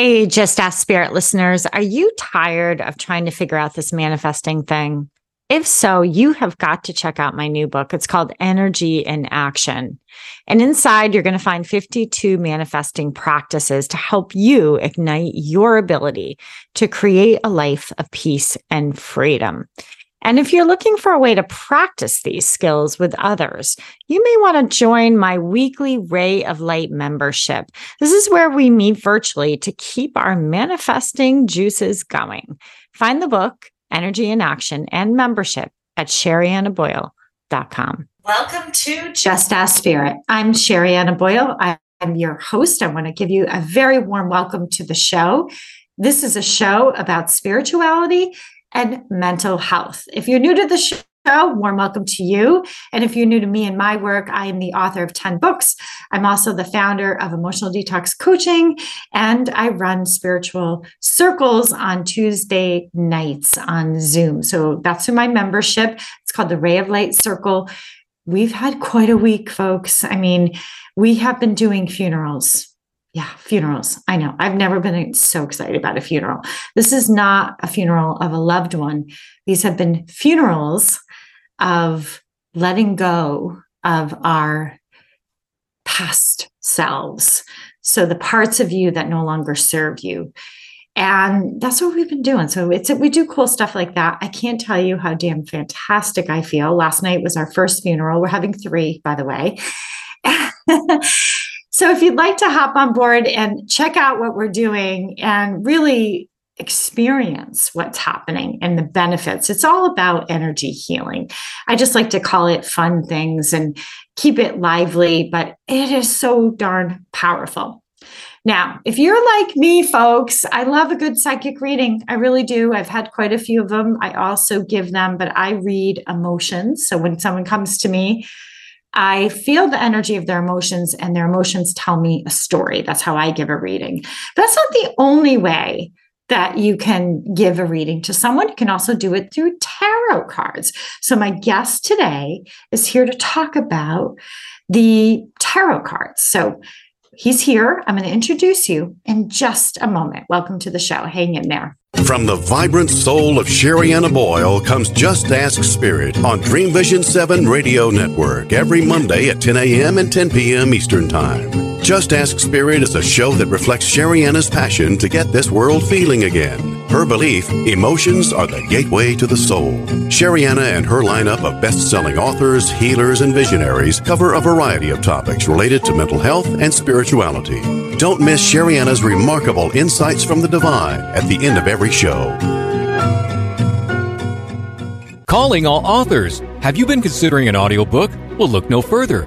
Hey, Just Ask Spirit listeners, are you tired of trying to figure out this manifesting thing? If so, you have got to check out my new book. It's called Energy in Action. And inside, you're going to find 52 manifesting practices to help you ignite your ability to create a life of peace and freedom. And if you're looking for a way to practice these skills with others, you may want to join my weekly Ray of Light membership. This is where we meet virtually to keep our manifesting juices going. Find the book, Energy in Action, and membership at sheriannaboyle.com. Welcome to Just Ask Spirit. I'm Sherianna Boyle. I'm your host. I want to give you a very warm welcome to the show. This is a show about spirituality and mental health. If you're new to the show, warm welcome to you. And if you're new to me and my work, I am the author of 10 books. I'm also the founder of Emotional Detox Coaching, and I run spiritual circles on Tuesday nights on Zoom. So that's who my membership. It's called the Ray of Light Circle. We've had quite a week, folks. I mean, we have been doing funerals yeah, funerals. I know. I've never been so excited about a funeral. This is not a funeral of a loved one. These have been funerals of letting go of our past selves. So the parts of you that no longer serve you. And that's what we've been doing. So it's we do cool stuff like that. I can't tell you how damn fantastic I feel. Last night was our first funeral. We're having three, by the way. So if you'd like to hop on board and check out what we're doing and really experience what's happening and the benefits, it's all about energy healing. I just like to call it fun things and keep it lively, but it is so darn powerful. Now, if you're like me, folks, I love a good psychic reading. I really do. I've had quite a few of them. I also give them, but I read emotions. So when someone comes to me, I feel the energy of their emotions, and their emotions tell me a story. That's how I give a reading. That's not the only way that you can give a reading to someone. You can also do it through tarot cards. So, my guest today is here to talk about the tarot cards. So, he's here. I'm going to introduce you in just a moment. Welcome to the show. Hang in there. From the vibrant soul of Sherianna Boyle comes Just Ask Spirit on Dream Vision 7 Radio Network every Monday at 10 a.m. and 10 p.m. Eastern Time. Just Ask Spirit is a show that reflects Sherianna's passion to get this world feeling again. Her belief emotions are the gateway to the soul. Sherianna and her lineup of best selling authors, healers, and visionaries cover a variety of topics related to mental health and spirituality. Don't miss Sherianna's remarkable insights from the divine at the end of every show. Calling all authors. Have you been considering an audiobook? Well, look no further.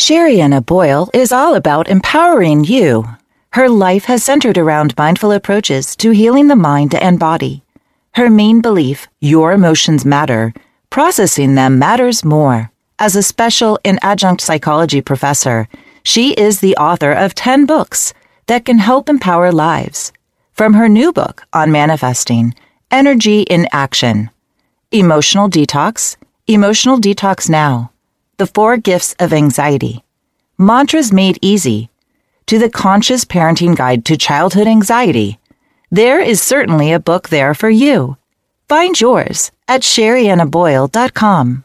Sherianna Boyle is all about empowering you. Her life has centered around mindful approaches to healing the mind and body. Her main belief, your emotions matter, processing them matters more. As a special and adjunct psychology professor, she is the author of 10 books that can help empower lives. From her new book on manifesting, Energy in Action, Emotional Detox, Emotional Detox Now, the Four Gifts of Anxiety, Mantras Made Easy, to the Conscious Parenting Guide to Childhood Anxiety. There is certainly a book there for you. Find yours at sheriannaboyle.com.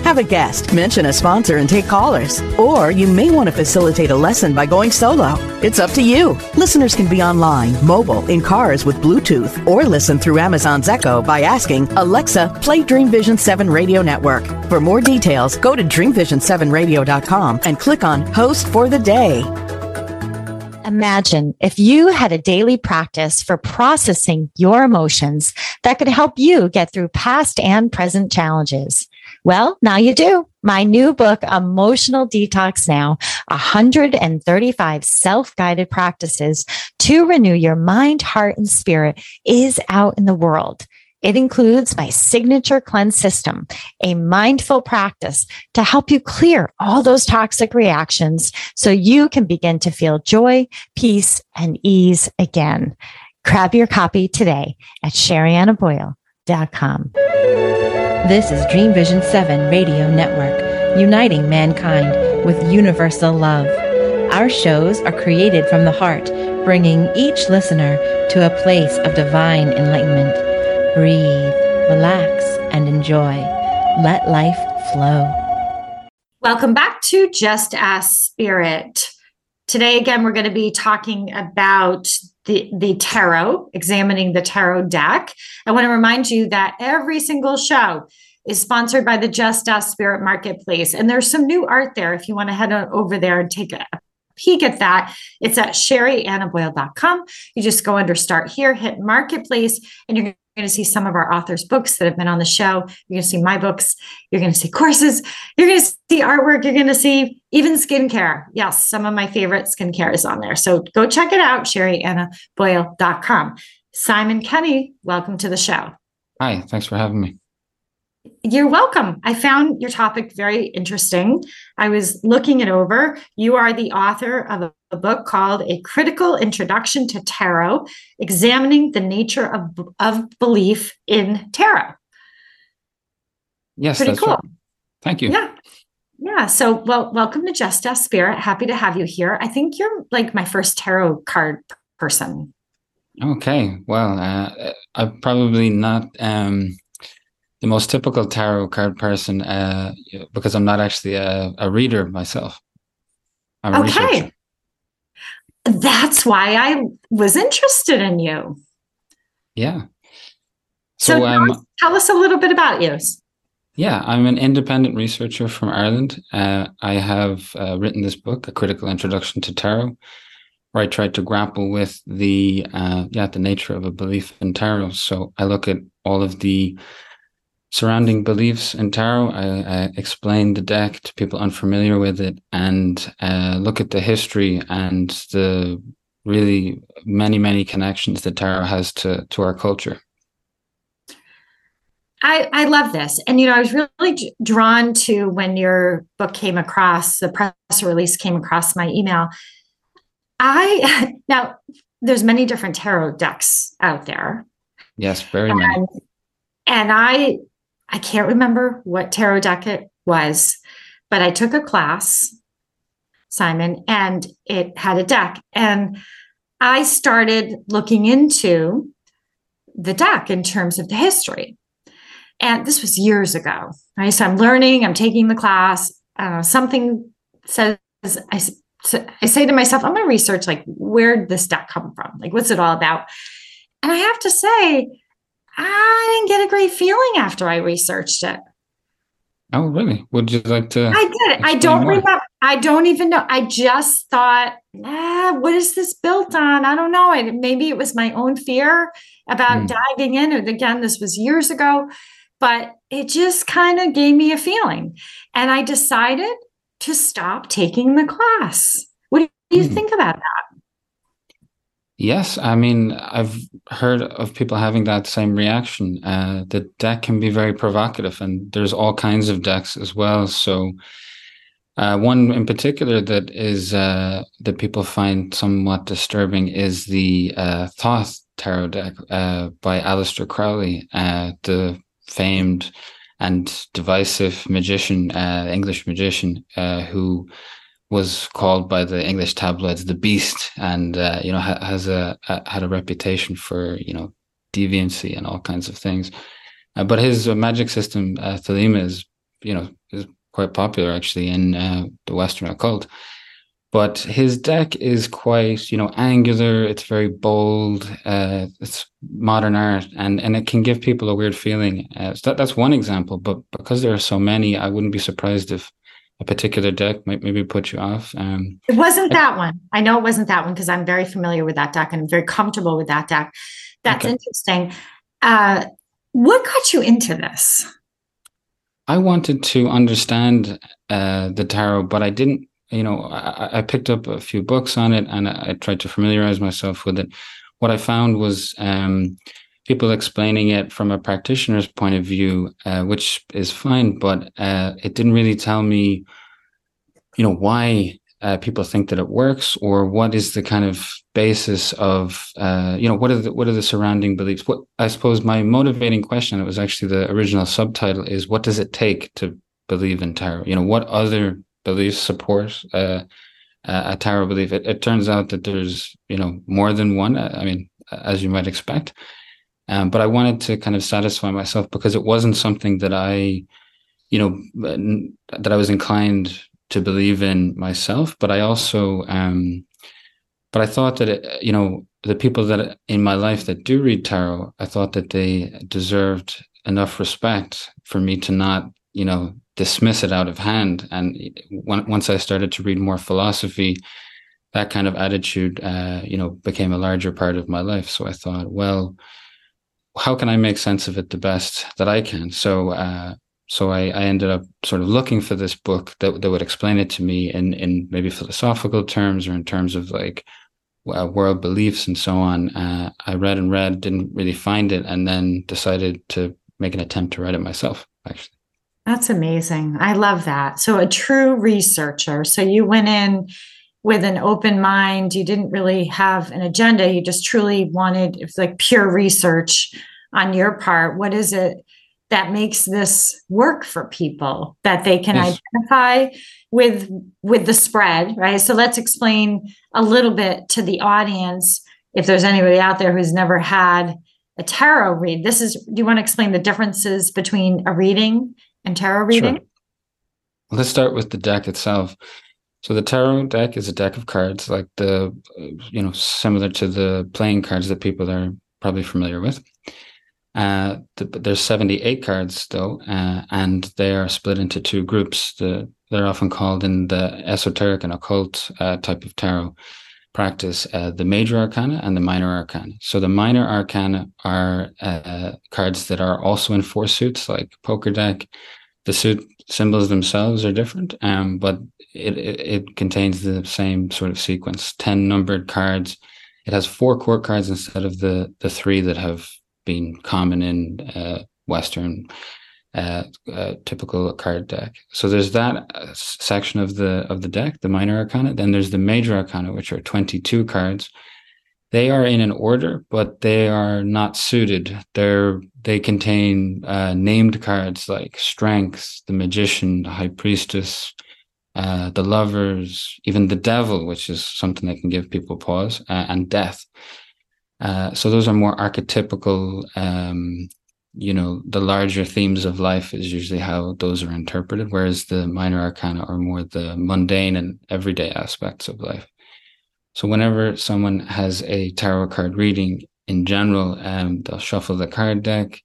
Have a guest, mention a sponsor, and take callers. Or you may want to facilitate a lesson by going solo. It's up to you. Listeners can be online, mobile, in cars with Bluetooth, or listen through Amazon's Echo by asking Alexa, play Dream Vision 7 radio network. For more details, go to dreamvision7radio.com and click on Host for the Day. Imagine if you had a daily practice for processing your emotions that could help you get through past and present challenges. Well, now you do. My new book, Emotional Detox Now, 135 self-guided practices to renew your mind, heart, and spirit is out in the world. It includes my signature cleanse system, a mindful practice to help you clear all those toxic reactions so you can begin to feel joy, peace, and ease again. Grab your copy today at sheriannaboyle.com. This is Dream Vision 7 Radio Network, uniting mankind with universal love. Our shows are created from the heart, bringing each listener to a place of divine enlightenment. Breathe, relax, and enjoy. Let life flow. Welcome back to Just Ask Spirit. Today, again, we're going to be talking about the, the tarot, examining the tarot deck. I want to remind you that every single show is sponsored by the Just Ask Spirit Marketplace. And there's some new art there if you want to head over there and take a peek at that. It's at sheriannaboyle.com. You just go under start here, hit marketplace, and you're going to see some of our authors' books that have been on the show. You're going to see my books. You're going to see courses. You're going to see artwork. You're going to see even skincare. Yes, some of my favorite skincare is on there. So go check it out, sheriannaboyle.com. Simon Kenny, welcome to the show. Hi, thanks for having me. You're welcome. I found your topic very interesting. I was looking it over. You are the author of a book called A Critical Introduction to Tarot, examining the nature of, of belief in tarot. Yes, Pretty cool. Right. Thank you. Yeah. Yeah. So, well, welcome to Just Ask Spirit. Happy to have you here. I think you're like my first tarot card person. Okay. Well, uh, I'm probably not um, the most typical tarot card person uh, because I'm not actually a, a reader myself. I'm okay. That's why I was interested in you. Yeah. So, so um, tell us a little bit about you. Yeah, I'm an independent researcher from Ireland. Uh, I have uh, written this book, A Critical Introduction to Tarot, where I tried to grapple with the uh, yeah the nature of a belief in tarot. So I look at all of the surrounding beliefs in tarot. I, I, explain the deck to people unfamiliar with it and uh, look at the history and the really many, many connections that tarot has to, to our culture. I, I love this. And, you know, I was really drawn to when your book came across, the press release came across my email. I, now, there's many different tarot decks out there. Yes, very many. And, and I I can't remember what tarot deck it was, but I took a class, Simon, and it had a deck. And I started looking into the deck in terms of the history. And this was years ago, right? So I'm learning, I'm taking the class. Uh, something says, I, I say to myself, I'm going to research like, where did this deck come from? Like, what's it all about? And I have to say, I didn't get a great feeling after I researched it. Oh, really? Would you like to? I did. I don't more? remember. I don't even know. I just thought, ah, what is this built on? I don't know. I, maybe it was my own fear about mm. diving in. And again, this was years ago, but it just kind of gave me a feeling. And I decided to stop taking the class. What do you mm. think about that? Yes, I mean, I've heard of people having that same reaction. Uh, the deck can be very provocative, and there's all kinds of decks as well. So, uh, one in particular that is uh, that people find somewhat disturbing is the uh, Thoth tarot deck uh, by Aleister Crowley, uh, the famed and divisive magician, English magician, who was called by the English tabloids the Beast, and uh, you know ha- has a, a, had a reputation for you know deviancy and all kinds of things. Uh, but his uh, magic system, uh, Thelema, is you know is quite popular actually in uh, the Western occult. But his deck is quite, you know, angular. It's very bold. Uh, it's modern art, and and it can give people a weird feeling. So that, that's one example. But because there are so many, I wouldn't be surprised if a particular deck might maybe put you off. Um, it wasn't that one. I know it wasn't that one because I'm very familiar with that deck and I'm very comfortable with that deck. That's okay. interesting. Uh, what got you into this? I wanted to understand uh, the tarot, but I didn't. You know, I, I, picked up a few books on it, and I, I, tried to familiarize myself with it. What I found was um, people explaining it from a practitioner's point of view, uh, which is fine, but uh, it didn't really tell me, you know, why uh, people think that it works, or what is the kind of basis of, uh, you know, what are the what are the surrounding beliefs? What I suppose my motivating question, it was actually the original subtitle, is what does it take to believe in tarot? You know, what other beliefs support uh, a tarot belief? It, it, turns out that there's, you know, more than one. Uh, I mean, as you might expect. Um, but I wanted to kind of satisfy myself because it wasn't something that I, you know, that I was inclined to believe in myself, but I also, um, but I thought that it, you know, the people that in my life that do read tarot, I thought that they deserved enough respect for me to not, you know, dismiss it out of hand. And once I started to read more philosophy, that kind of attitude, uh, you know, became a larger part of my life. So I thought, well, how can I make sense of it the best that I can? So, uh, so I, I, ended up sort of looking for this book that, that would explain it to me in, in maybe philosophical terms or in terms of like uh, world beliefs and so on. Uh, I read and read, didn't really find it, and then decided to make an attempt to write it myself, actually. That's amazing. I love that. So, a true researcher. So, you went in with an open mind. You didn't really have an agenda. You just truly wanted, it's like pure research on your part. What is it? that makes this work for people that they can yes. identify with with the spread right so let's explain a little bit to the audience if there's anybody out there who's never had a tarot read this is do you want to explain the differences between a reading and tarot reading sure. let's start with the deck itself so the tarot deck is a deck of cards like the you know similar to the playing cards that people are probably familiar with uh, the, there's 78 cards though, uh, and they are split into two groups. The, they're often called in the esoteric and occult uh, type of tarot practice uh, the major arcana and the minor arcana. So the minor arcana are uh, cards that are also in four suits, like poker deck. The suit symbols themselves are different, um, but it, it, it contains the same sort of sequence: ten numbered cards. It has four court cards instead of the the three that have been common in uh, Western uh, uh, typical card deck. So there's that uh, section of the of the deck, the minor arcana. Then there's the major arcana, which are 22 cards. They are in an order, but they are not suited. They're they contain uh, named cards like strength, the magician, the high priestess, uh, the lovers, even the devil, which is something that can give people pause, uh, and death. Uh, so those are more archetypical. Um, you know, the larger themes of life is usually how those are interpreted, whereas the minor arcana are more the mundane and everyday aspects of life. So whenever someone has a tarot card reading in general, um, they'll shuffle the card deck.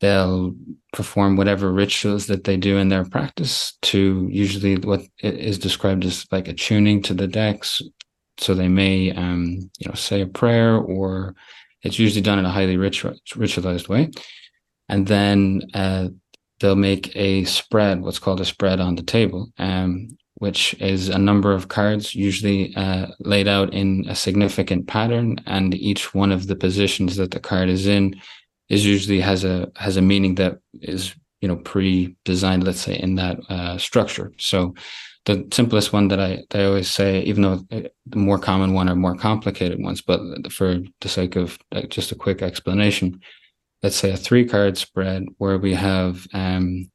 They'll perform whatever rituals that they do in their practice to usually what is described as like attuning to the decks, so they may, um, you know, say a prayer, or it's usually done in a highly ritual, ritualized way, and then uh, they'll make a spread, what's called a spread on the table, um, which is a number of cards, usually uh, laid out in a significant pattern, and each one of the positions that the card is in is usually has a has a meaning that is you know pre-designed, let's say, in that uh, structure. So the simplest one that I, that I always say, even though the more common one are more complicated ones, but for the sake of just a quick explanation, let's say a three card spread where we have um,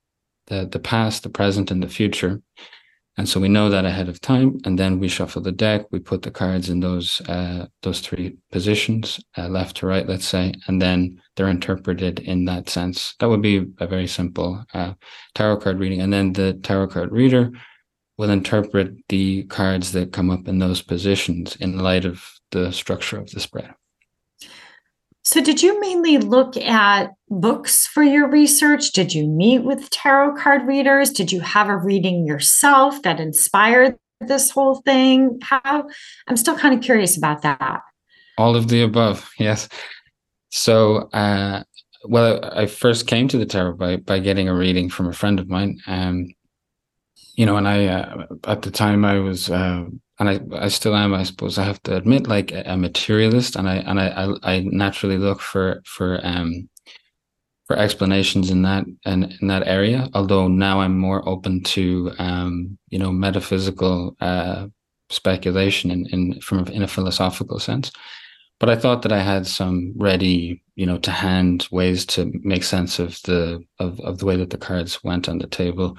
the the past, the present, and the future. And so we know that ahead of time, and then we shuffle the deck. We put the cards in those uh, those three positions, uh, left to right, let's say, and then they're interpreted in that sense. That would be a very simple uh, tarot card reading, and then the tarot card reader will interpret the cards that come up in those positions in light of the structure of the spread. So, did you mainly look at books for your research? Did you meet with tarot card readers? Did you have a reading yourself that inspired this whole thing? How I'm still kind of curious about that. All of the above, yes. So, uh, well, I first came to the tarot by by getting a reading from a friend of mine. Um, you know, and I uh, at the time I was uh, and I, I still am, I suppose I have to admit, like a materialist, and I and I, I, naturally look for for um for explanations in that and in that area. Although now I'm more open to um you know metaphysical uh speculation in in from in a philosophical sense. But I thought that I had some ready, you know, to hand ways to make sense of the of of the way that the cards went on the table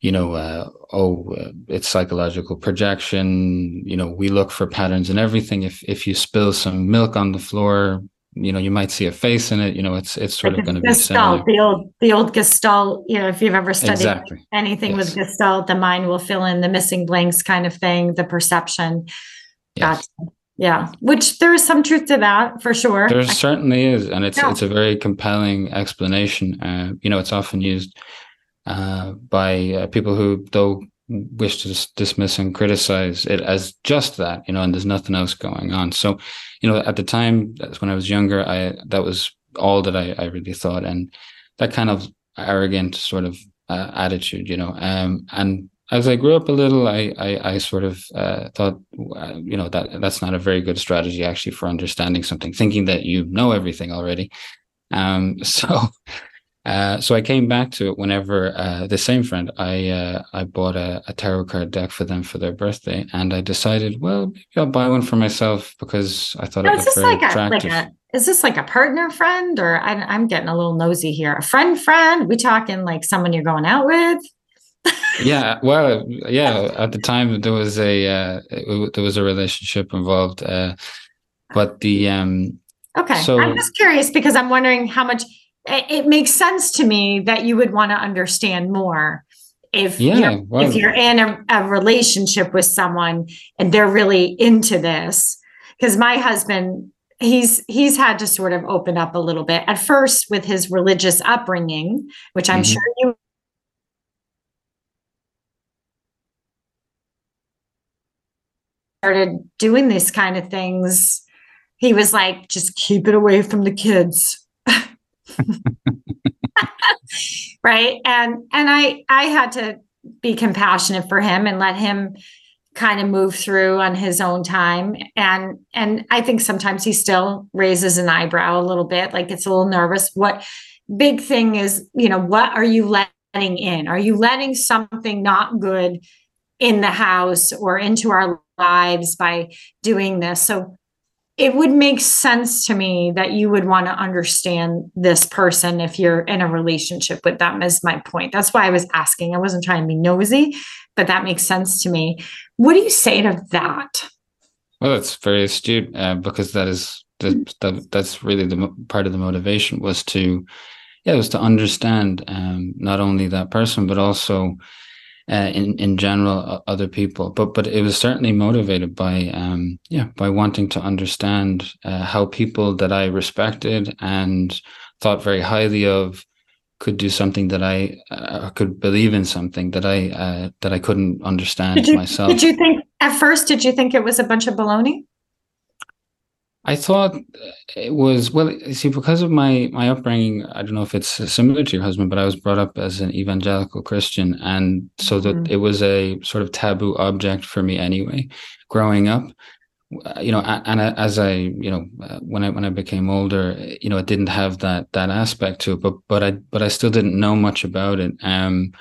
you know, uh, oh, uh, it's psychological projection. You know, we look for patterns in everything. If if you spill some milk on the floor, you know, you might see a face in it. You know, it's it's sort like of going to be similar. The old the old Gestalt. You know, if you've ever studied exactly. anything yes. with Gestalt, the mind will fill in the missing blanks, kind of thing. The perception. Yes. Gotcha. Yeah, which there is some truth to that for sure. There certainly is, and it's yeah. it's a very compelling explanation. Uh, you know, it's often used uh, by uh, people who, though, wish to dismiss and criticize it as just that, you know, and there's nothing else going on. So, you know, at the time, that's when I was younger, I that was all that I, I really thought, and that kind of arrogant sort of uh, attitude, you know, um, and as I grew up a little, I I, I sort of uh, thought, uh, you know, that that's not a very good strategy actually for understanding something, thinking that you know everything already. Um, so uh, so I came back to it whenever uh, the same friend I uh, I bought a, a, tarot card deck for them for their birthday, and I decided, well, maybe I'll buy one for myself because I thought now, it was very like attractive. A, like a, is this like a partner friend, or I, I'm getting a little nosy here? A friend friend? We talking like someone you're going out with? yeah, well, yeah. At the time, there was a uh, it, there was a relationship involved, uh, but the um. Okay, so, I'm just curious because I'm wondering how much it makes sense to me that you would want to understand more if yeah, you're, well, if you're in a, a, relationship with someone and they're really into this. Because my husband he's he's had to sort of open up a little bit. At first with his religious upbringing which i'm mm-hmm. sure you started doing these kind of things he was like just keep it away from the kids right? And and i i had to be compassionate for him and let him kind of move through on his own time. And and i think sometimes he still raises an eyebrow a little bit like it's a little nervous. What big thing is you know what are you letting in? Are you letting something not good in the house or into our lives by doing this? So it would make sense to me that you would want to understand this person if you're in a relationship with them is my point. That's why i was asking. I wasn't trying to be nosy but that makes sense to me. What do you say to that? Well that's very astute uh, because that is that, that, that's really the part of the motivation was to yeah was to understand um, not only that person but also uh, in in general uh, other people but but it was certainly motivated by um yeah by wanting to understand uh, how people that I respected and thought very highly of could do something that I uh, could believe in something that I uh, that I couldn't understand did you, myself. Did you think at first? Did you think it was a bunch of baloney? I thought it was well. See, because of my my upbringing, I don't know if it's similar to your husband, but I was brought up as an evangelical Christian, and so that mm-hmm. it was a sort of taboo object for me anyway. Growing up, uh, you know, and as I, you know, uh, when I when I became older, you know, it didn't have that that aspect to it, but but I but I still didn't know much about it. Um,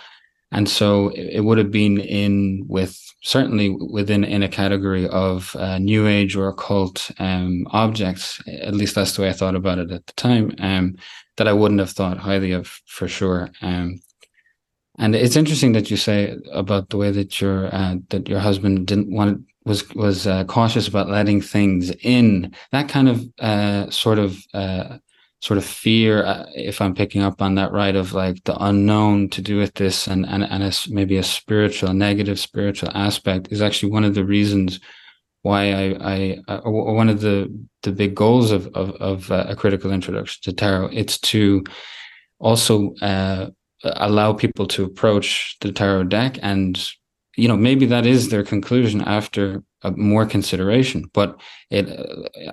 and so it, would have been in with certainly within in a category of uh, new age or occult um, objects. At least that's the way I thought about it at the time. Um, that I wouldn't have thought highly of for sure. Um, and it's interesting that you say about the way that your uh, that your husband didn't want was was uh, cautious about letting things in. That kind of uh, sort of uh, sort of fear, uh, if I'm picking up on that right, of like the unknown to do with this, and and and a, maybe a spiritual, negative spiritual aspect is actually one of the reasons why I, I, uh, one of the the big goals of of, of uh, a critical introduction to tarot. It's to also uh, allow people to approach the tarot deck and you know maybe that is their conclusion after more consideration but it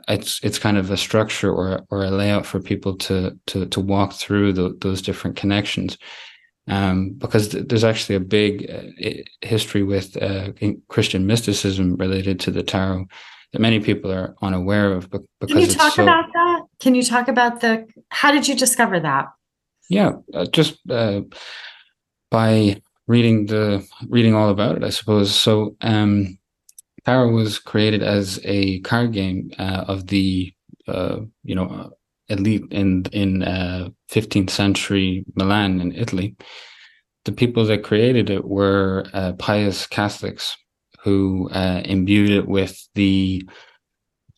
it's it's kind of a structure or or a layout for people to to to walk through the, those different connections um, because th- there's actually a big uh, history with uh, Christian mysticism related to the tarot that many people are unaware of. Because Can you talk so, about that? Can you talk about the? How did you discover that? Yeah, uh, just uh, by reading the reading all about it, I suppose. So, um, tarot was created as a card game uh, of the uh, you know elite in in uh, 15th century Milan in Italy. The people that created it were uh, pious Catholics who uh, imbued it with the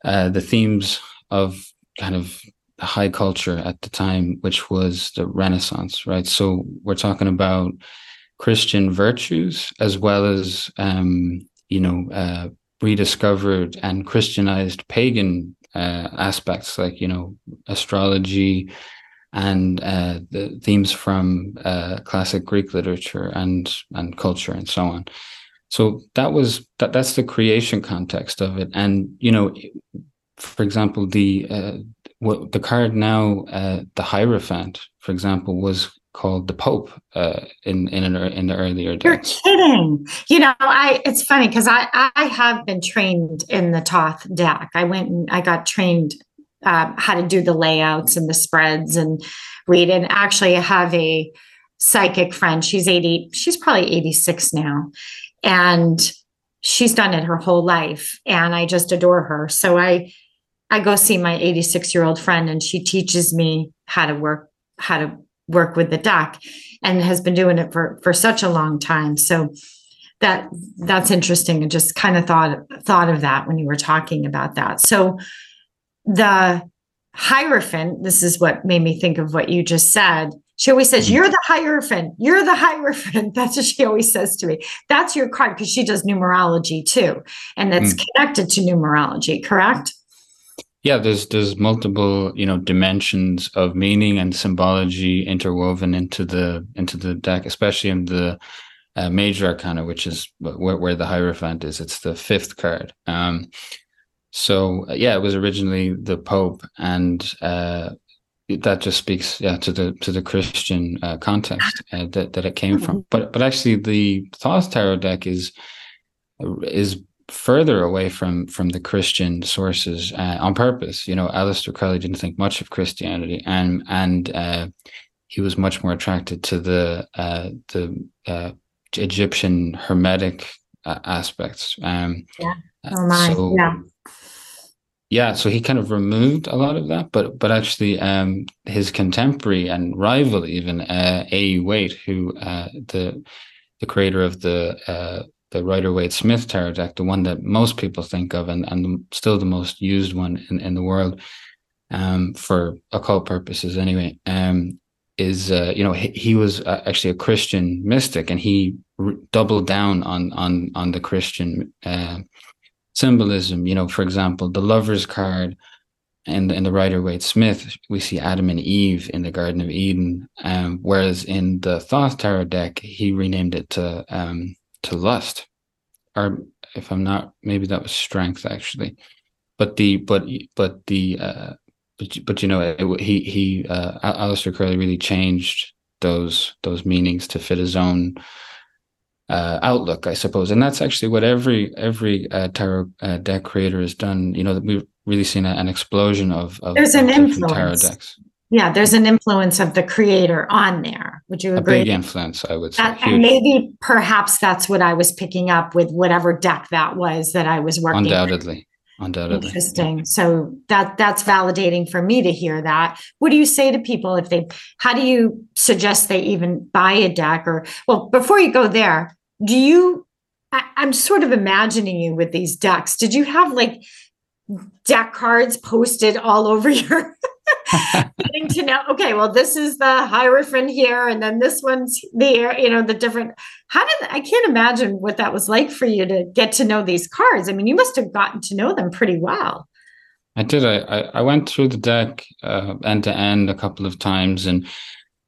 uh, the themes of kind of high culture at the time, which was the Renaissance, right? So we're talking about Christian virtues as well as um, you know uh, rediscovered and Christianized pagan uh, aspects like you know astrology and uh, the themes from uh, classic Greek literature and and culture and so on. So that was that. That's the creation context of it, and you know, for example, the uh, what the card now, uh, the Hierophant, for example, was called the Pope uh, in in an, in the earlier days. You're kidding. You know, I it's funny because I I have been trained in the Thoth deck. I went and I got trained uh, how to do the layouts and the spreads and read. And actually, I have a psychic friend. She's eighty. She's probably eighty six now, and she's done it her whole life. And I just adore her. So I I go see my 86 year old friend and she teaches me how to work, how to work with the deck and has been doing it for, for such a long time. So that that's interesting. and just kind of thought, thought of that when you were talking about that. So the Hierophant, this is what made me think of what you just said. She always says. You're the Hierophant. You're the Hierophant. That's what she always says to me. That's your card because she does numerology too. And that's mm. connected to numerology, correct? Yeah there's there's multiple you know dimensions of meaning and symbology interwoven into the into the deck especially in the uh, major arcana which is where, where the hierophant is. It's the fifth card. Um so uh, yeah it was originally the pope and uh that just speaks yeah to the to the christian uh, context uh, that, that it came from. Mm-hmm. but but actually the thoth tarot deck is is further away from from the Christian sources uh, on purpose. You know, Aleister Crowley didn't think much of Christianity, and and uh, he was much more attracted to the uh, the uh, Egyptian Hermetic uh, aspects. Um, yeah. Oh my. So, yeah. Yeah, so he kind of removed a lot of that, but but actually, um, his contemporary and rival, even uh, A. Waite, who the the creator of the the Rider Waite Smith tarot deck, the one that most people think of and, and still the most used one in, in the world um, for occult purposes anyway, um, is, uh, you know, he, he was uh, actually a Christian mystic and he doubled down on, on, on the Christian uh, symbolism. You know, for example, the lover's card the, in the Rider Waite Smith, we see Adam and Eve in the Garden of Eden, um, whereas in the Thoth Tarot deck, he renamed it to um, to lust, or if I'm not, maybe that was strength actually. But the but but the uh, but but you know it, he he uh, Aleister Crowley really changed those those meanings to fit his own uh, outlook, I suppose, and that's actually what every every uh, tarot uh, deck creator has done. You know, we've really seen a, an explosion of, of there's an influence. tarot decks. Yeah, there's an influence of the creator on there. Would you agree? A big influence, I would say. That, and maybe perhaps that's what I was picking up with whatever deck that was that I was working. Undoubtedly. With. Undoubtedly. Interesting. So that that's validating for me to hear that. What do you say to people if they how do you suggest they even buy a deck or well before you go there, do you I, I'm sort of imagining you with these decks. Did you have like deck cards posted all over your getting to know okay well this is the hierophant here and then this one's there you know the different how did i can't imagine what that was like for you to get to know these cards. I mean you must have gotten to know them pretty well. I did i i went through the deck uh, end to end a couple of times and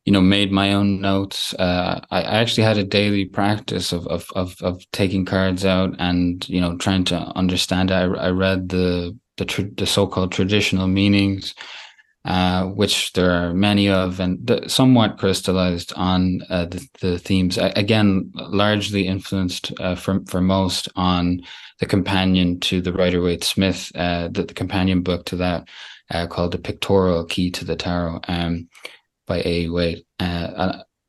you know made my own notes. Uh, I, I actually had a daily practice of, of of of taking cards out and you know trying to understand i, I read the the, tr- the so-called traditional meanings uh, which there are many of, and the, somewhat crystallized on uh, the, the, themes. again, largely influenced uh, for for most on the companion to the Rider Waite Smith, uh, the, the, companion book to that uh, called "The Pictorial Key to the Tarot" um, by A. Waite.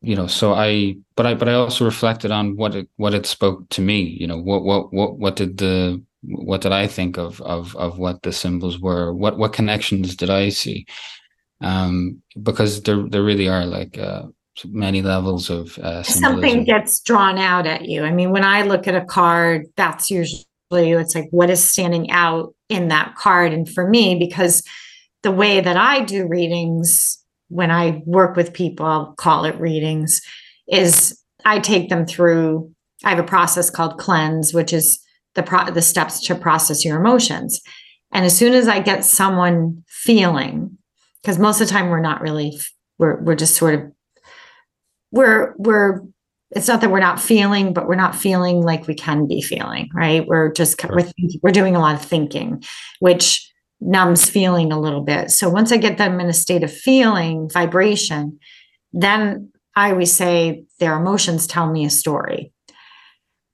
you know, so I, but I, but I also reflected on what it what it spoke to me. You know, what what what what did the what did I think of of of what the symbols were? What what connections did I see? Um, because there there really are like uh, many levels of uh, something gets drawn out at you. I mean, when I look at a card, that's usually it's like what is standing out in that card, and for me, because the way that I do readings when I work with people, I'll call it readings, is I take them through. I have a process called cleanse, which is the pro- the steps to process your emotions. And as soon as I get someone feeling, because most of the time we're not really, we're we're just sort of, we're we're. It's not that we're not feeling, but we're not feeling like we can be feeling, right? We're just we're thinking, we're doing a lot of thinking, which numbs feeling a little bit. So once I get them in a state of feeling, vibration, then I always say their emotions tell me a story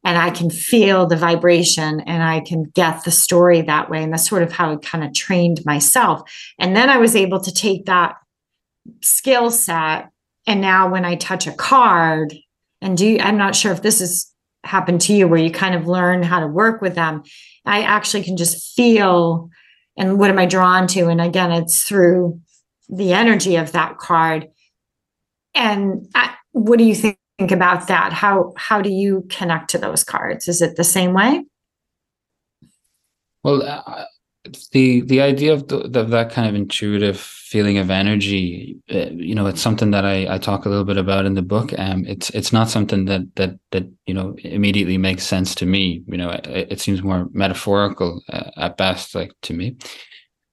and I can feel the vibration and I can get the story that way. And that's sort of how I kind of trained myself. And then I was able to take that skill set. And now when I touch a card, and do I'm not sure if this has happened to you where you kind of learn how to work with them. I actually can just feel and what am I drawn to? And again, it's through the energy of that card. And I, what do you think think about that. How how do you connect to those cards? Is it the same way? Well uh, the the idea of, the, that kind of intuitive feeling of energy uh, you know it's something that I, I talk a little bit about in the book um it's it's not something that that that you know immediately makes sense to me. You know it, it seems more metaphorical uh, at best like to me.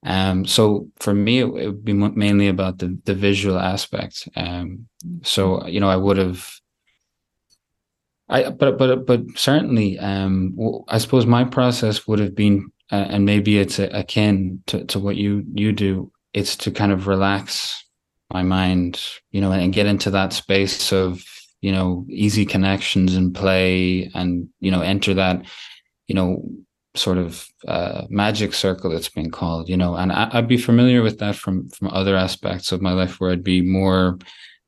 Um so for me it, it would be mainly about the the visual aspect. Um so you know i would have I but but but certainly, um, I suppose my process would have been, uh, and maybe it's akin to, to what you you do. It's to kind of relax my mind, you know, and get into that space of you know easy connections and play, and you know enter that, you know, sort of uh, magic circle that's been called, you know, and I, I'd be familiar with that from from other aspects of my life where I'd be more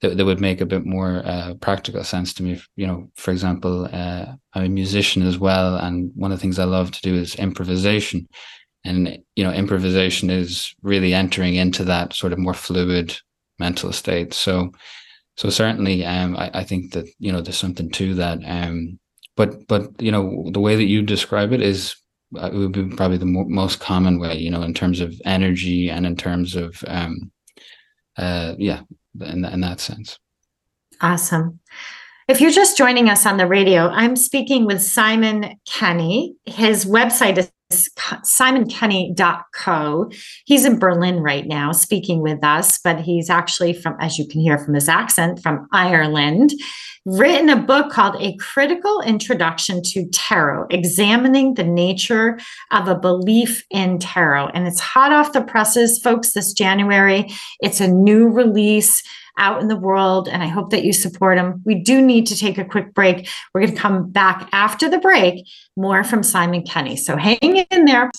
that, that would make a bit more uh, practical sense to me. You know, for example, uh, I'm a musician as well, and one of the things I love to do is improvisation. And you know, improvisation is really entering into that sort of more fluid mental state. So, so certainly, um, I, I think that you know there's something to that. Um, but but you know, the way that you describe it is uh, it would be probably the mo- most common way. You know, in terms of energy and in terms of um, uh, yeah, in, in that sense. Awesome. If you're just joining us on the radio, I'm speaking with Simon Kenny. His website is simonkenny.co. He's in Berlin right now speaking with us, but he's actually from, as you can hear from his accent, from Ireland. Written a book called A Critical Introduction to Tarot, examining the nature of a belief in tarot. And it's hot off the presses, folks, this January. It's a new release out in the world, and I hope that you support them. We do need to take a quick break. We're going to come back after the break, more from Simon Kenny. So hang in there.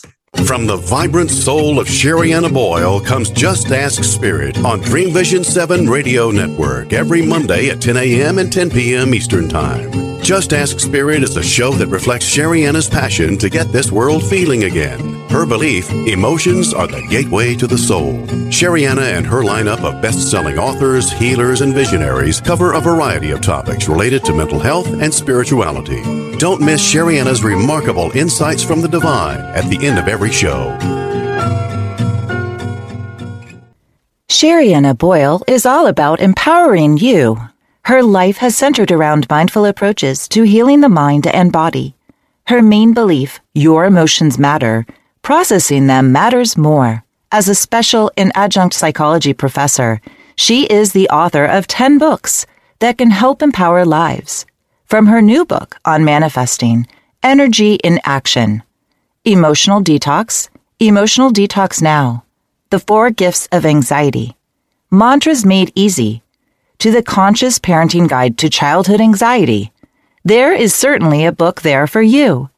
From the vibrant soul of Sherianna Boyle comes Just Ask Spirit on Dream Vision 7 Radio Network every Monday at 10 a.m. and 10 p.m. Eastern Time. Just Ask Spirit is a show that reflects Sherianna's passion to get this world feeling again. Her belief, emotions are the gateway to the soul. Sherianna and her lineup of best selling authors, healers, and visionaries cover a variety of topics related to mental health and spirituality. Don't miss Sherianna's remarkable insights from the divine at the end of every show. Sherianna Boyle is all about empowering you. Her life has centered around mindful approaches to healing the mind and body. Her main belief, your emotions matter, processing them matters more. As a special and adjunct psychology professor, she is the author of 10 books that can help empower lives. From her new book on manifesting, Energy in Action, Emotional Detox, Emotional Detox Now, The Four Gifts of Anxiety, Mantras Made Easy, to the Conscious Parenting Guide to Childhood Anxiety. There is certainly a book there for you.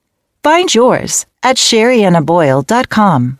Find yours at sheriannaboyle.com.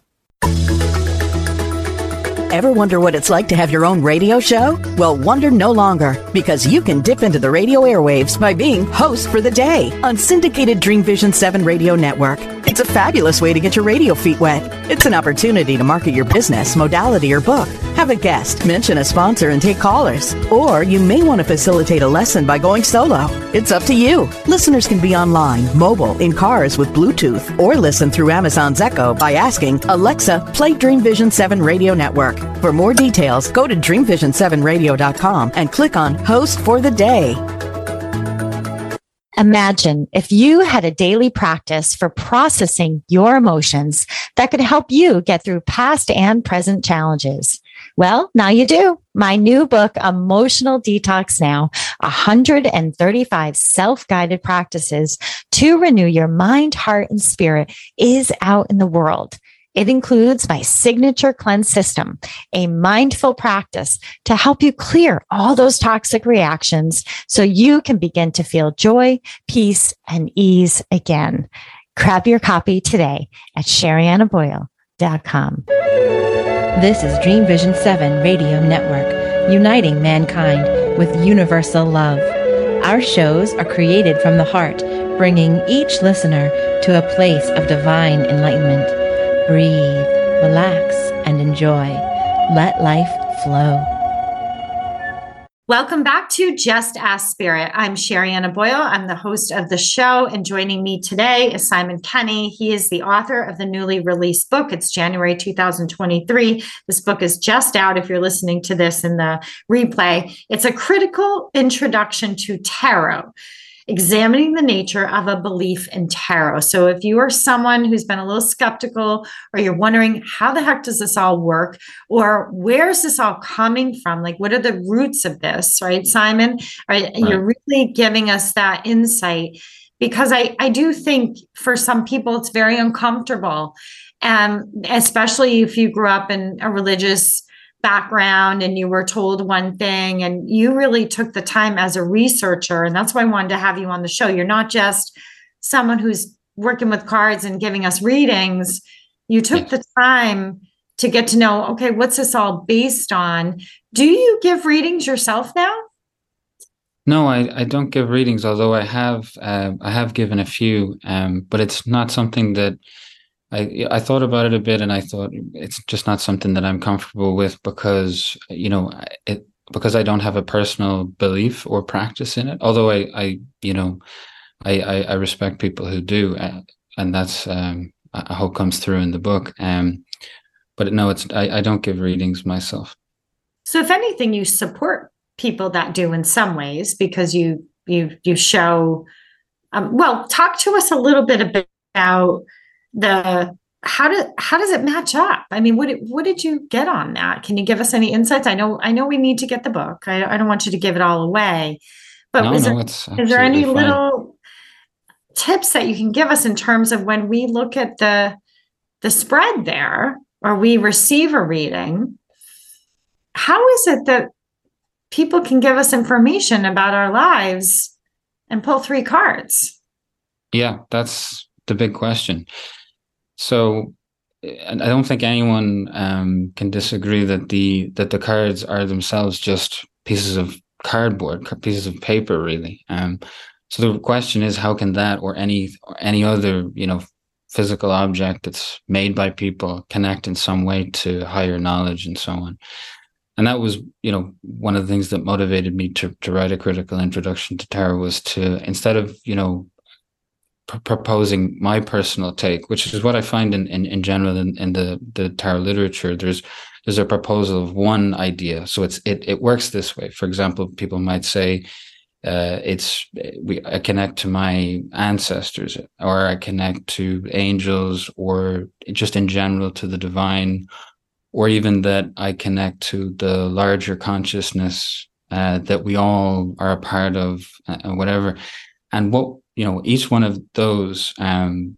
Ever wonder what it's like to have your own radio show? Well, wonder no longer because you can dip into the radio airwaves by being host for the day on syndicated Dream Vision 7 radio network. It's a fabulous way to get your radio feet wet. It's an opportunity to market your business, modality, or book. Have a guest, mention a sponsor, and take callers. Or you may want to facilitate a lesson by going solo. It's up to you. Listeners can be online, mobile, in cars with Bluetooth, or listen through Amazon's Echo by asking Alexa, play Dream Vision 7 radio network. For more details, go to dreamvision7radio.com and click on Host for the Day. Imagine if you had a daily practice for processing your emotions that could help you get through past and present challenges. Well, now you do. My new book, Emotional Detox Now, 135 self-guided practices to renew your mind, heart, and spirit is out in the world. It includes my signature cleanse system, a mindful practice to help you clear all those toxic reactions so you can begin to feel joy, peace, and ease again. Grab your copy today at sheriannaboyle.com. This is Dream Vision 7 Radio Network, uniting mankind with universal love. Our shows are created from the heart, bringing each listener to a place of divine enlightenment. Breathe, relax, and enjoy. Let life flow. Welcome back to Just Ask Spirit. I'm Sherianna Boyle. I'm the host of the show, and joining me today is Simon Kenny. He is the author of the newly released book. It's January 2023. This book is just out if you're listening to this in the replay. It's a critical introduction to tarot examining the nature of a belief in tarot. So if you are someone who's been a little skeptical or you're wondering how the heck does this all work or where is this all coming from? Like what are the roots of this, right? Simon, right, right. you're really giving us that insight because I I do think for some people it's very uncomfortable. And especially if you grew up in a religious background and you were told one thing and you really took the time as a researcher and that's why I wanted to have you on the show. You're not just someone who's working with cards and giving us readings. You took the time to get to know, okay, what's this all based on? Do you give readings yourself now? No, I, I don't give readings, although I have uh, I have given a few, um, but it's not something that I I thought about it a bit, and I thought it's just not something that I'm comfortable with because you know it because I don't have a personal belief or practice in it. Although I I you know I I, I respect people who do, uh, and that's um, I hope comes through in the book. Um, but no, it's I, I don't give readings myself. So if anything, you support people that do in some ways because you you you show. Um, well, talk to us a little bit about the how did how does it match up? I mean, what what did you get on that? Can you give us any insights? I know I know we need to get the book. I, I don't want you to give it all away, but no, is, no, there, is there any fine. little tips that you can give us in terms of when we look at the the spread there or we receive a reading? How is it that people can give us information about our lives and pull three cards? Yeah, that's the big question. So I don't think anyone um, can disagree that the that the cards are themselves just pieces of cardboard, pieces of paper, really. Um, so the question is, how can that or any or any other you know physical object that's made by people connect in some way to higher knowledge and so on? And that was, you know, one of the things that motivated me to to write a critical introduction to tarot was to instead of you know pr- proposing my personal take, which is what I find in in, in general in, in the the tarot literature. There's there's a proposal of one idea, so it's it it works this way. For example, people might say. Uh, it's we I connect to my ancestors, or I connect to angels, or just in general to the divine, or even that I connect to the larger consciousness uh, that we all are a part of, uh, whatever. And what you know, each one of those um,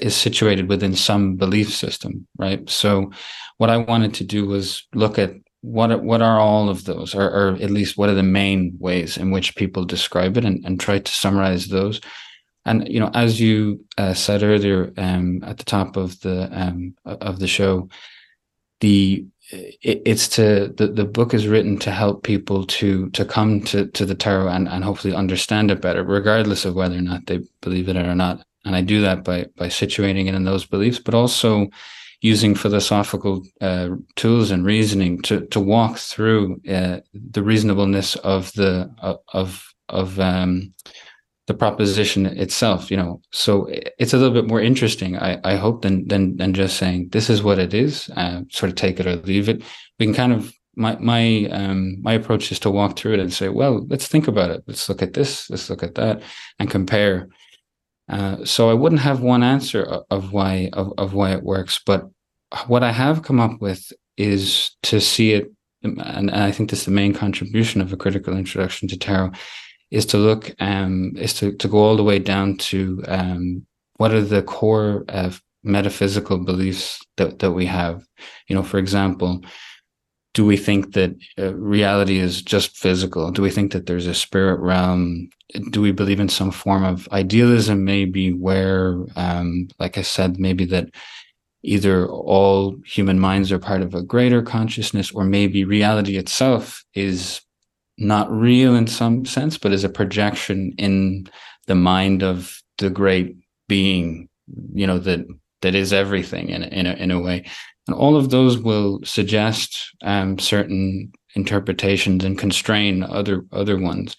is situated within some belief system, right? So, what I wanted to do was look at what are, what are all of those, or, or at least what are the main ways in which people describe it, and, and try to summarize those. And you know, as you uh, said earlier um, at the top of the um, of the show, the it, it's to the, the book is written to help people to to come to to the tarot and, and hopefully understand it better regardless of whether or not they believe in it or not. And i do that by by situating it in those beliefs but also using philosophical uh, tools and reasoning to to walk through uh, the reasonableness of the of of um, the proposition itself you know? So it's a little bit more interesting i i hope than than than just saying this is what it is uh, sort of take it or leave it. We can kind of my my um my approach is to walk through it and say well let's think about it. Let's look at this let's look at that and compare. Uh, so i wouldn't have one answer of why of, of why it works but what i have come up with is to see it and, and i think this is the main contribution of a critical introduction to tarot is to look um, is to, to go all the way down to um, what are the core of metaphysical beliefs that, that we have? You know for example do we think that uh, reality is just physical? Do we think that there's a spirit realm? Do we believe in some form of idealism maybe where um, like i said maybe that either all human minds are part of a greater consciousness or maybe reality itself is not real in some sense, but as a projection in the mind of the great being, you know, that that is everything in in a, in a way. And all of those will suggest um, certain interpretations and constrain other other ones.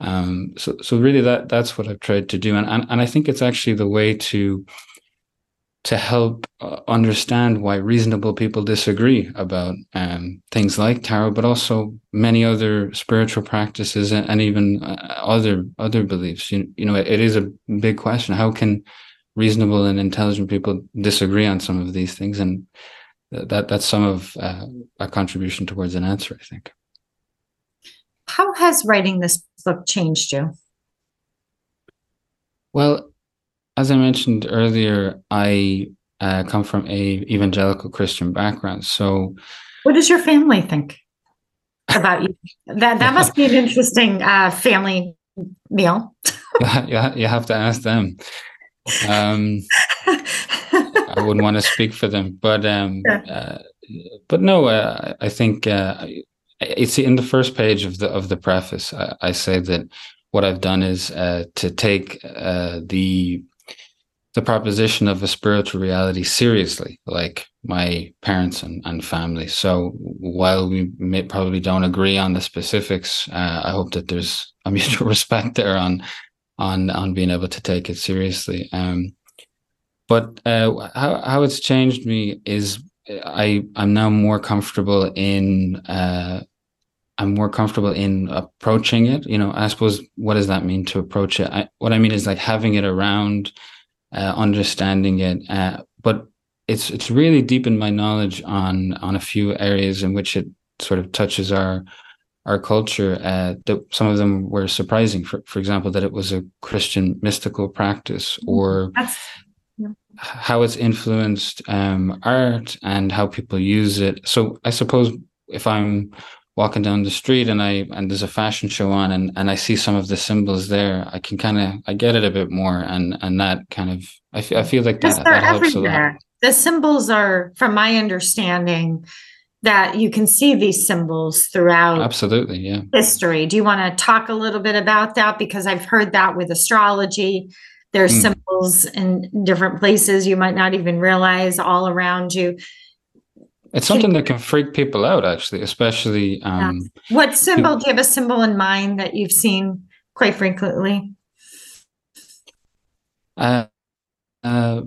Um, so so really that that's what I've tried to do, and, and and I think it's actually the way to to help uh, understand why reasonable people disagree about um, things like tarot, but also many other spiritual practices and, and even uh, other other beliefs. You, you know, it, it is a big question. How can reasonable and intelligent people disagree on some of these things? And that that's some of uh, a contribution towards an answer, I think. How has writing this book changed you? Well, as I mentioned earlier, I uh, come from a evangelical Christian background. So, what does your family think about you? That that must be an interesting uh, family meal. yeah, you have to ask them. Um, I wouldn't want to speak for them, but um, uh, but no, uh, I think uh, it's in the first page of the of the preface. I, I say that what I've done is uh, to take uh, the the proposition of a spiritual reality seriously, like my parents and, and family. So while we may, probably don't agree on the specifics, uh, I hope that there's a mutual respect there on on on being able to take it seriously. Um, but uh, how how it's changed me is I I'm now more comfortable in uh, I'm more comfortable in approaching it. You know, I suppose what does that mean to approach it? I, what I mean is like having it around uh, understanding it. Uh, but it's it's really deepened my knowledge on on a few areas in which it sort of touches our our culture. Uh, that some of them were surprising. For for example, that it was a Christian mystical practice, mm-hmm. or yeah. how it's influenced um, art and how people use it. So I suppose if I'm walking down the street and I and there's a fashion show on and and I see some of the symbols there, I can kind of I get it a bit more and and that kind of I feel I feel like that, that helps a lot. the symbols are, from my understanding, that you can see these symbols throughout absolutely yeah. history. Do you want to talk a little bit about that? Because i've heard that with astrology. There's mm. symbols in different places you might not even realize all around you it's something that can freak people out actually especially um yeah. what symbol do you have a symbol in mind that you've seen quite frequently uh, uh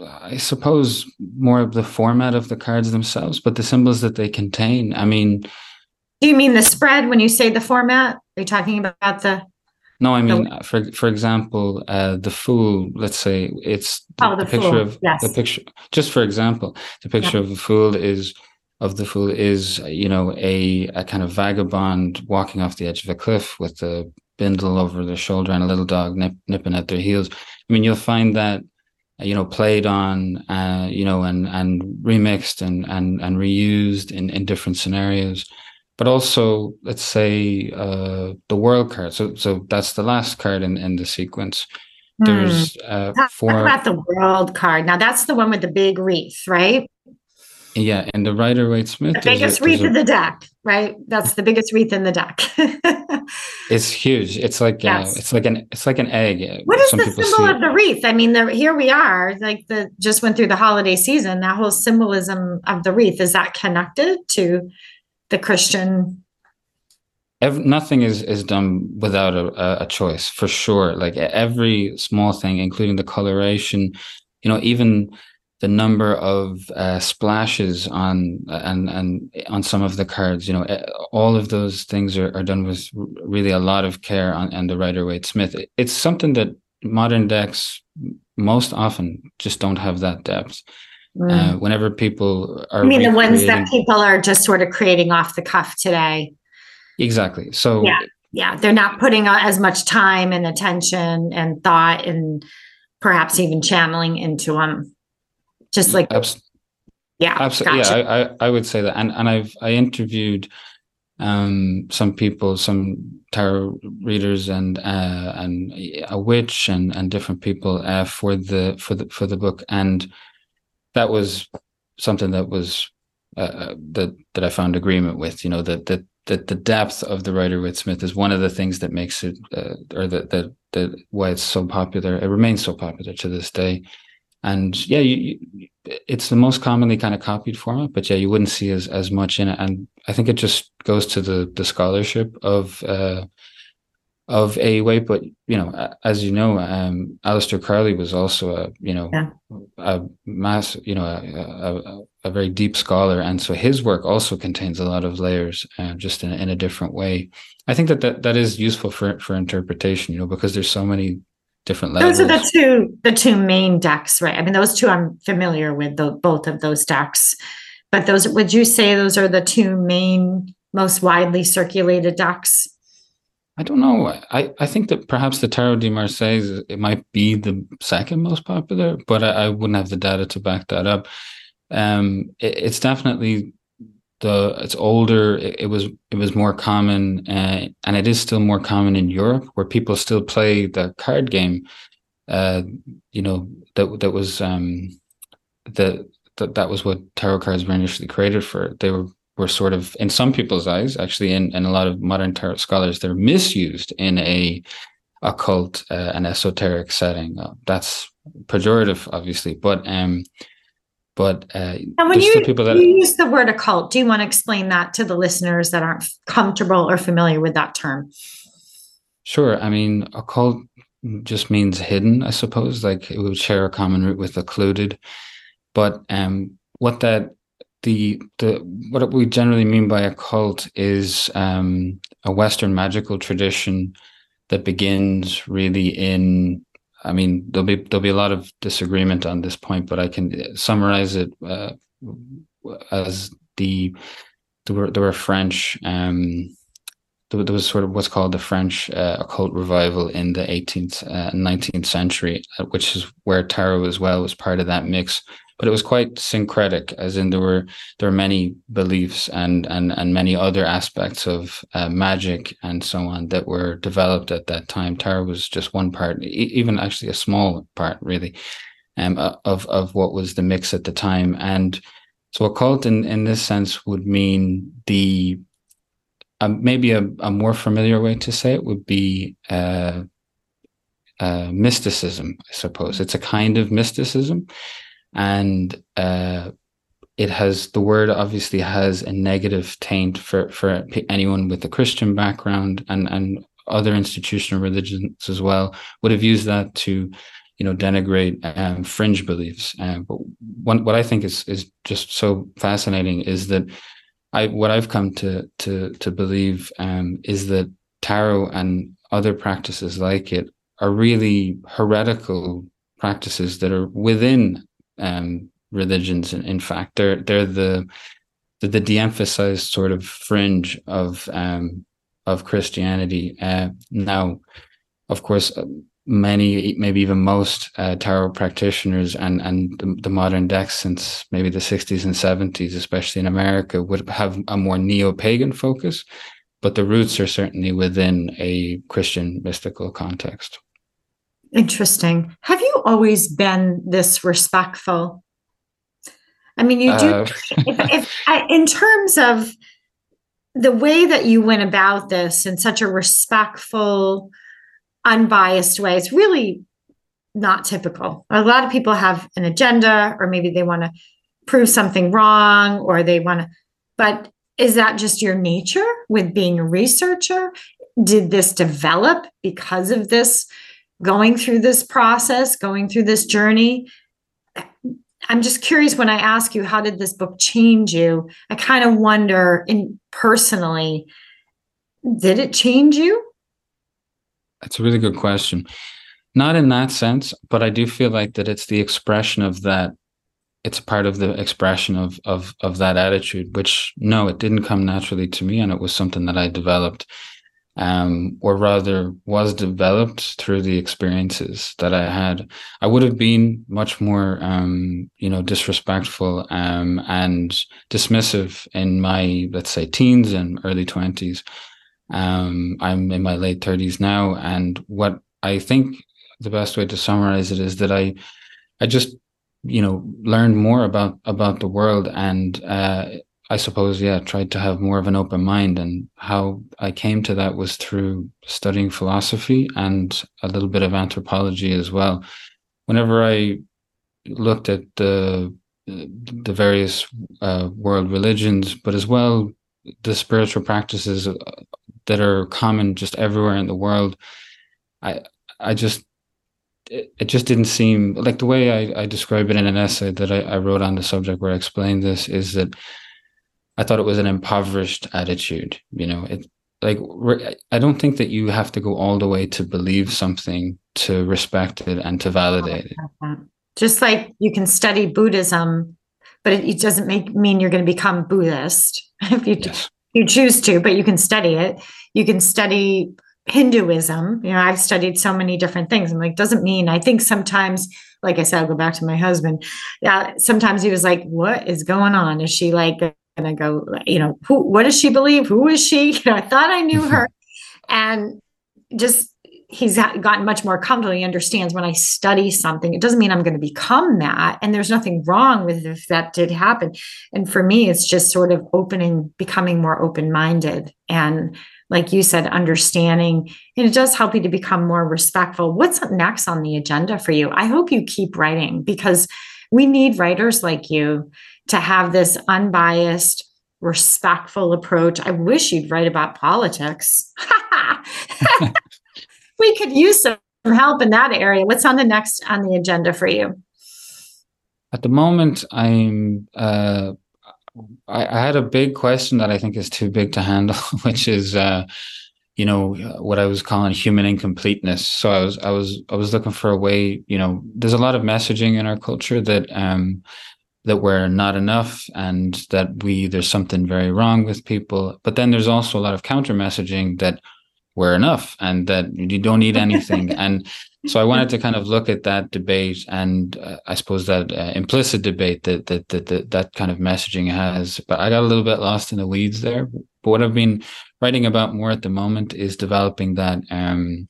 I suppose more of the format of the cards themselves, but the symbols that they contain. I mean, do you mean the spread when you say the format? Are you talking about the? No, I mean, the, for for example, uh, the fool. Let's say it's the, oh, the, the picture of yes. the picture. Just for example, the picture yeah. of the fool is of the fool is you know a a kind of vagabond walking off the edge of a cliff with a bindle over their shoulder and a little dog nip, nipping at their heels. I mean, you'll find that you know played on uh, you know and and remixed and and and reused in in different scenarios but also let's say uh, the world card. So so that's the last card in in the sequence. There's hmm. uh four about the world card. Now that's the one with the big wreath right? Yeah and the rider waite smith the biggest a, wreath a, in the deck right? That's the biggest wreath in the deck. It's huge. It's like uh, yes. uh, it's like an it's like an egg what is Some the symbol of the wreath? I mean the, here we are like the just went through the holiday season. That whole symbolism of the wreath is that connected to the christian Every, nothing is is done without a, a choice for sure. Like every small thing including the coloration you know even the number of uh, splashes on and and on some of the cards you know all of those things are, are done with really a lot of care on and the rider waite smith. It's something that modern decks most often just don't have that depth mm. uh, whenever people are i mean the ones that people are just sort of creating off the cuff today? Exactly. So yeah yeah. They're not putting as much time and attention and thought and perhaps even channeling into them just like Abs- yeah absolutely gotcha. yeah I, I, I would say that. And and i've i interviewed um some people some tarot readers and uh and a witch and and different people uh for the for the for the book. And that was something that was uh, uh that that i found agreement with you know that that that the depth of the rider waite smith is one of the things that makes it uh, or that that that why it's so popular it remains so popular to this day and yeah, you, you, it's the most commonly kind of copied format, but yeah, you wouldn't see as as much in it. And I think it just goes to the the scholarship of uh, of AOA. But you know, as you know, um, Aleister Crowley was also a you know yeah. a mass you know a, a, a, very deep scholar, and so his work also contains a lot of layers, uh, just in in a different way. I think that, that that is useful for for interpretation, you know, because there's so many different levels. Those are the two the two main decks, right? I mean, those two I'm familiar with the both of those decks. But those would you say those are the two main most widely circulated decks? I don't know. I, I think that perhaps the Tarot de Marseille it might be the second most popular, but I, I wouldn't have the data to back that up. Um, it, it's definitely the it's older it, it, was it was more common uh, and it is still more common in Europe where people still play the card game uh, you know that that was um that that that was what tarot cards were initially created for they were were sort of in some people's eyes actually in, in a lot of modern tarot scholars they're misused in a occult uh, an esoteric setting uh, that's pejorative obviously but um but uh, and when you, people that you use the word occult, do you want to explain that to the listeners that aren't comfortable or familiar with that term? Sure. I mean, occult just means hidden, I suppose. Like it would share a common root with occluded. But um, what that the the what we generally mean by occult is um, a Western magical tradition that begins really in I mean, there'll be there'll be a lot of disagreement on this point, but I can summarize it uh, as the there were there were French um, there, was sort of what's called the French uh, occult revival in the 18th uh, 19th century, uh, which is where tarot as well was part of that mix but it was quite syncretic, as in there were there were many beliefs and and and many other aspects of uh, magic and so on that were developed at that time. Tarot was just one part, e- even actually a small part, really. um, of of what was the mix at the time. And so, occult in in this sense would mean the uh, maybe a, a more familiar way to say it would be uh, uh, mysticism. I suppose it's a kind of mysticism, and uh, it has the word obviously has a negative taint for for anyone with a Christian background and and other institutional religions as well would have used that to you know denigrate um, fringe beliefs uh, but one, what i think is is just so fascinating is that i what i've come to to to believe um, is that tarot and other practices like it are really heretical practices that are within um, religions in, in fact they're they're the the, the de-emphasized sort of fringe of um, of Christianity. Uh, now, of course, many, maybe even most uh, tarot practitioners and and the, the, modern decks since maybe the 60s and 70s, especially in America, would have a more neo-pagan focus, but the roots are certainly within a Christian mystical context. Interesting. Have you always been this respectful? I mean, you do. Uh, if, if I, in terms of the way that you went about this in such a respectful, unbiased way It's really not typical. A lot of people have an agenda, or maybe they want to prove something wrong, or they want to, but is that just your nature with being a researcher? Did this develop because of this, going through this process, going through this journey? I'm just curious when I ask you, how did this book change you? I kind of wonder, in personally, did it change you? That's a really good question. Not in that sense, but I do feel like that it's the expression of that. It's part of the expression of of of that attitude. Which no, it didn't come naturally to me, and it was something that I developed um, or rather was developed through the experiences that I had. I would have been much more, um, you know, disrespectful um, and dismissive in my, let's say, teens and early 20s. Um, I'm in my late 30s now. And what I think the best way to summarize it is that I, I just, you know, learned more about, about the world and, uh, I suppose, yeah, tried to have more of an open mind. And how I came to that was through studying philosophy and a little bit of anthropology as well. Whenever I looked at the the various uh, world religions, but as well the spiritual practices uh, that are common just everywhere in the world, I I just it, it just didn't seem like the way I, I describe it in an essay that I, I wrote on the subject where I explained this is that I thought it was an impoverished attitude. You know, it like I don't think that you have to go all the way to believe something to respect it and to oh, validate it. Just like you can study Buddhism, but it, it doesn't make mean you're going to become Buddhist if you yes. You choose to. But you can study it. You can study Hinduism. You know, I've studied so many different things. I'm like, doesn't mean I think sometimes, like I said, I'll go back to my husband. Yeah, sometimes he was like, "What is going on? Is she like gonna go, you know, who, what does she believe? Who is she? You know, I thought I knew her. and just, he's gotten much more comfortable. He understands when I study something, it doesn't mean I'm going to become that. And there's nothing wrong with if that did happen. And for me, it's just sort of opening, becoming more open minded. And like you said, understanding, and it does help you to become more respectful. What's next on the agenda for you? I hope you keep writing because we need writers like you to have this unbiased, respectful approach. I wish you'd write about politics. we could use some help in that area. What's on the next on the agenda for you? At the moment, I'm. Uh, I, I had a big question that I think is too big to handle, which is, uh, you know, what I was calling human incompleteness. So I was, I was, I was looking for a way. You know, there's a lot of messaging in our culture that um, that we're not enough and that we there's something very wrong with people but then there's also a lot of counter messaging that we're enough and that you don't need anything. And so i wanted to kind of look at that debate and uh, i suppose that uh, implicit debate that, that that, that that kind of messaging has. But i got a little bit lost in the weeds there. But what i've been writing about more at the moment is developing that um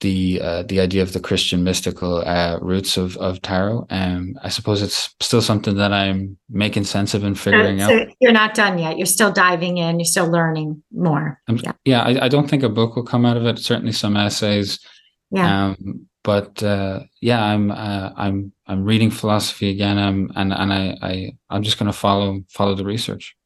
the uh, the idea of the Christian mystical uh, roots of of tarot. Um, I suppose it's still something that I'm making sense of and figuring so out. You're not done yet. You're still diving in. You're still learning more. Um, yeah, yeah. I, I, don't think a book will come out of it. Certainly some essays. Yeah. Um, but uh, yeah, I'm uh, I'm I'm reading philosophy again. I'm and and I, I I'm just going to follow follow the research.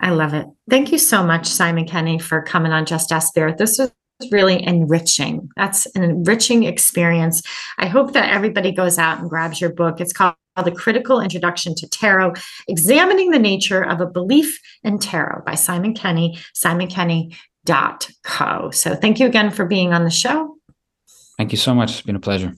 I love it. Thank you so much, Simon Kenny, for coming on Just Ask Spirit. This was really enriching. That's an enriching experience. I hope that everybody goes out and grabs your book. It's called The Critical Introduction to Tarot Examining the Nature of a Belief in Tarot by Simon Kenny, simonkenny.co. So thank you again for being on the show. Thank you so much. It's been a pleasure.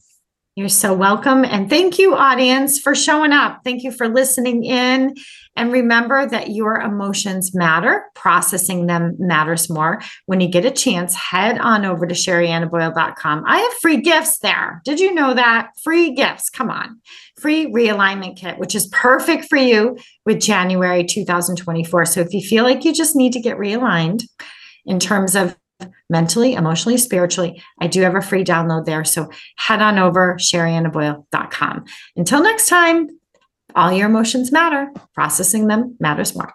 You're so welcome. And thank you, audience, for showing up. Thank you for listening in. And remember that your emotions matter. Processing them matters more. When you get a chance, head on over to sheriannaboyle.com. I have free gifts there. Did you know that? Free gifts. Come on. Free realignment kit, which is perfect for you with January 2024. So if you feel like you just need to get realigned in terms of mentally, emotionally, spiritually, I do have a free download there. So head on over sheriannaboyle.com. Until next time, all your emotions matter. Processing them matters more.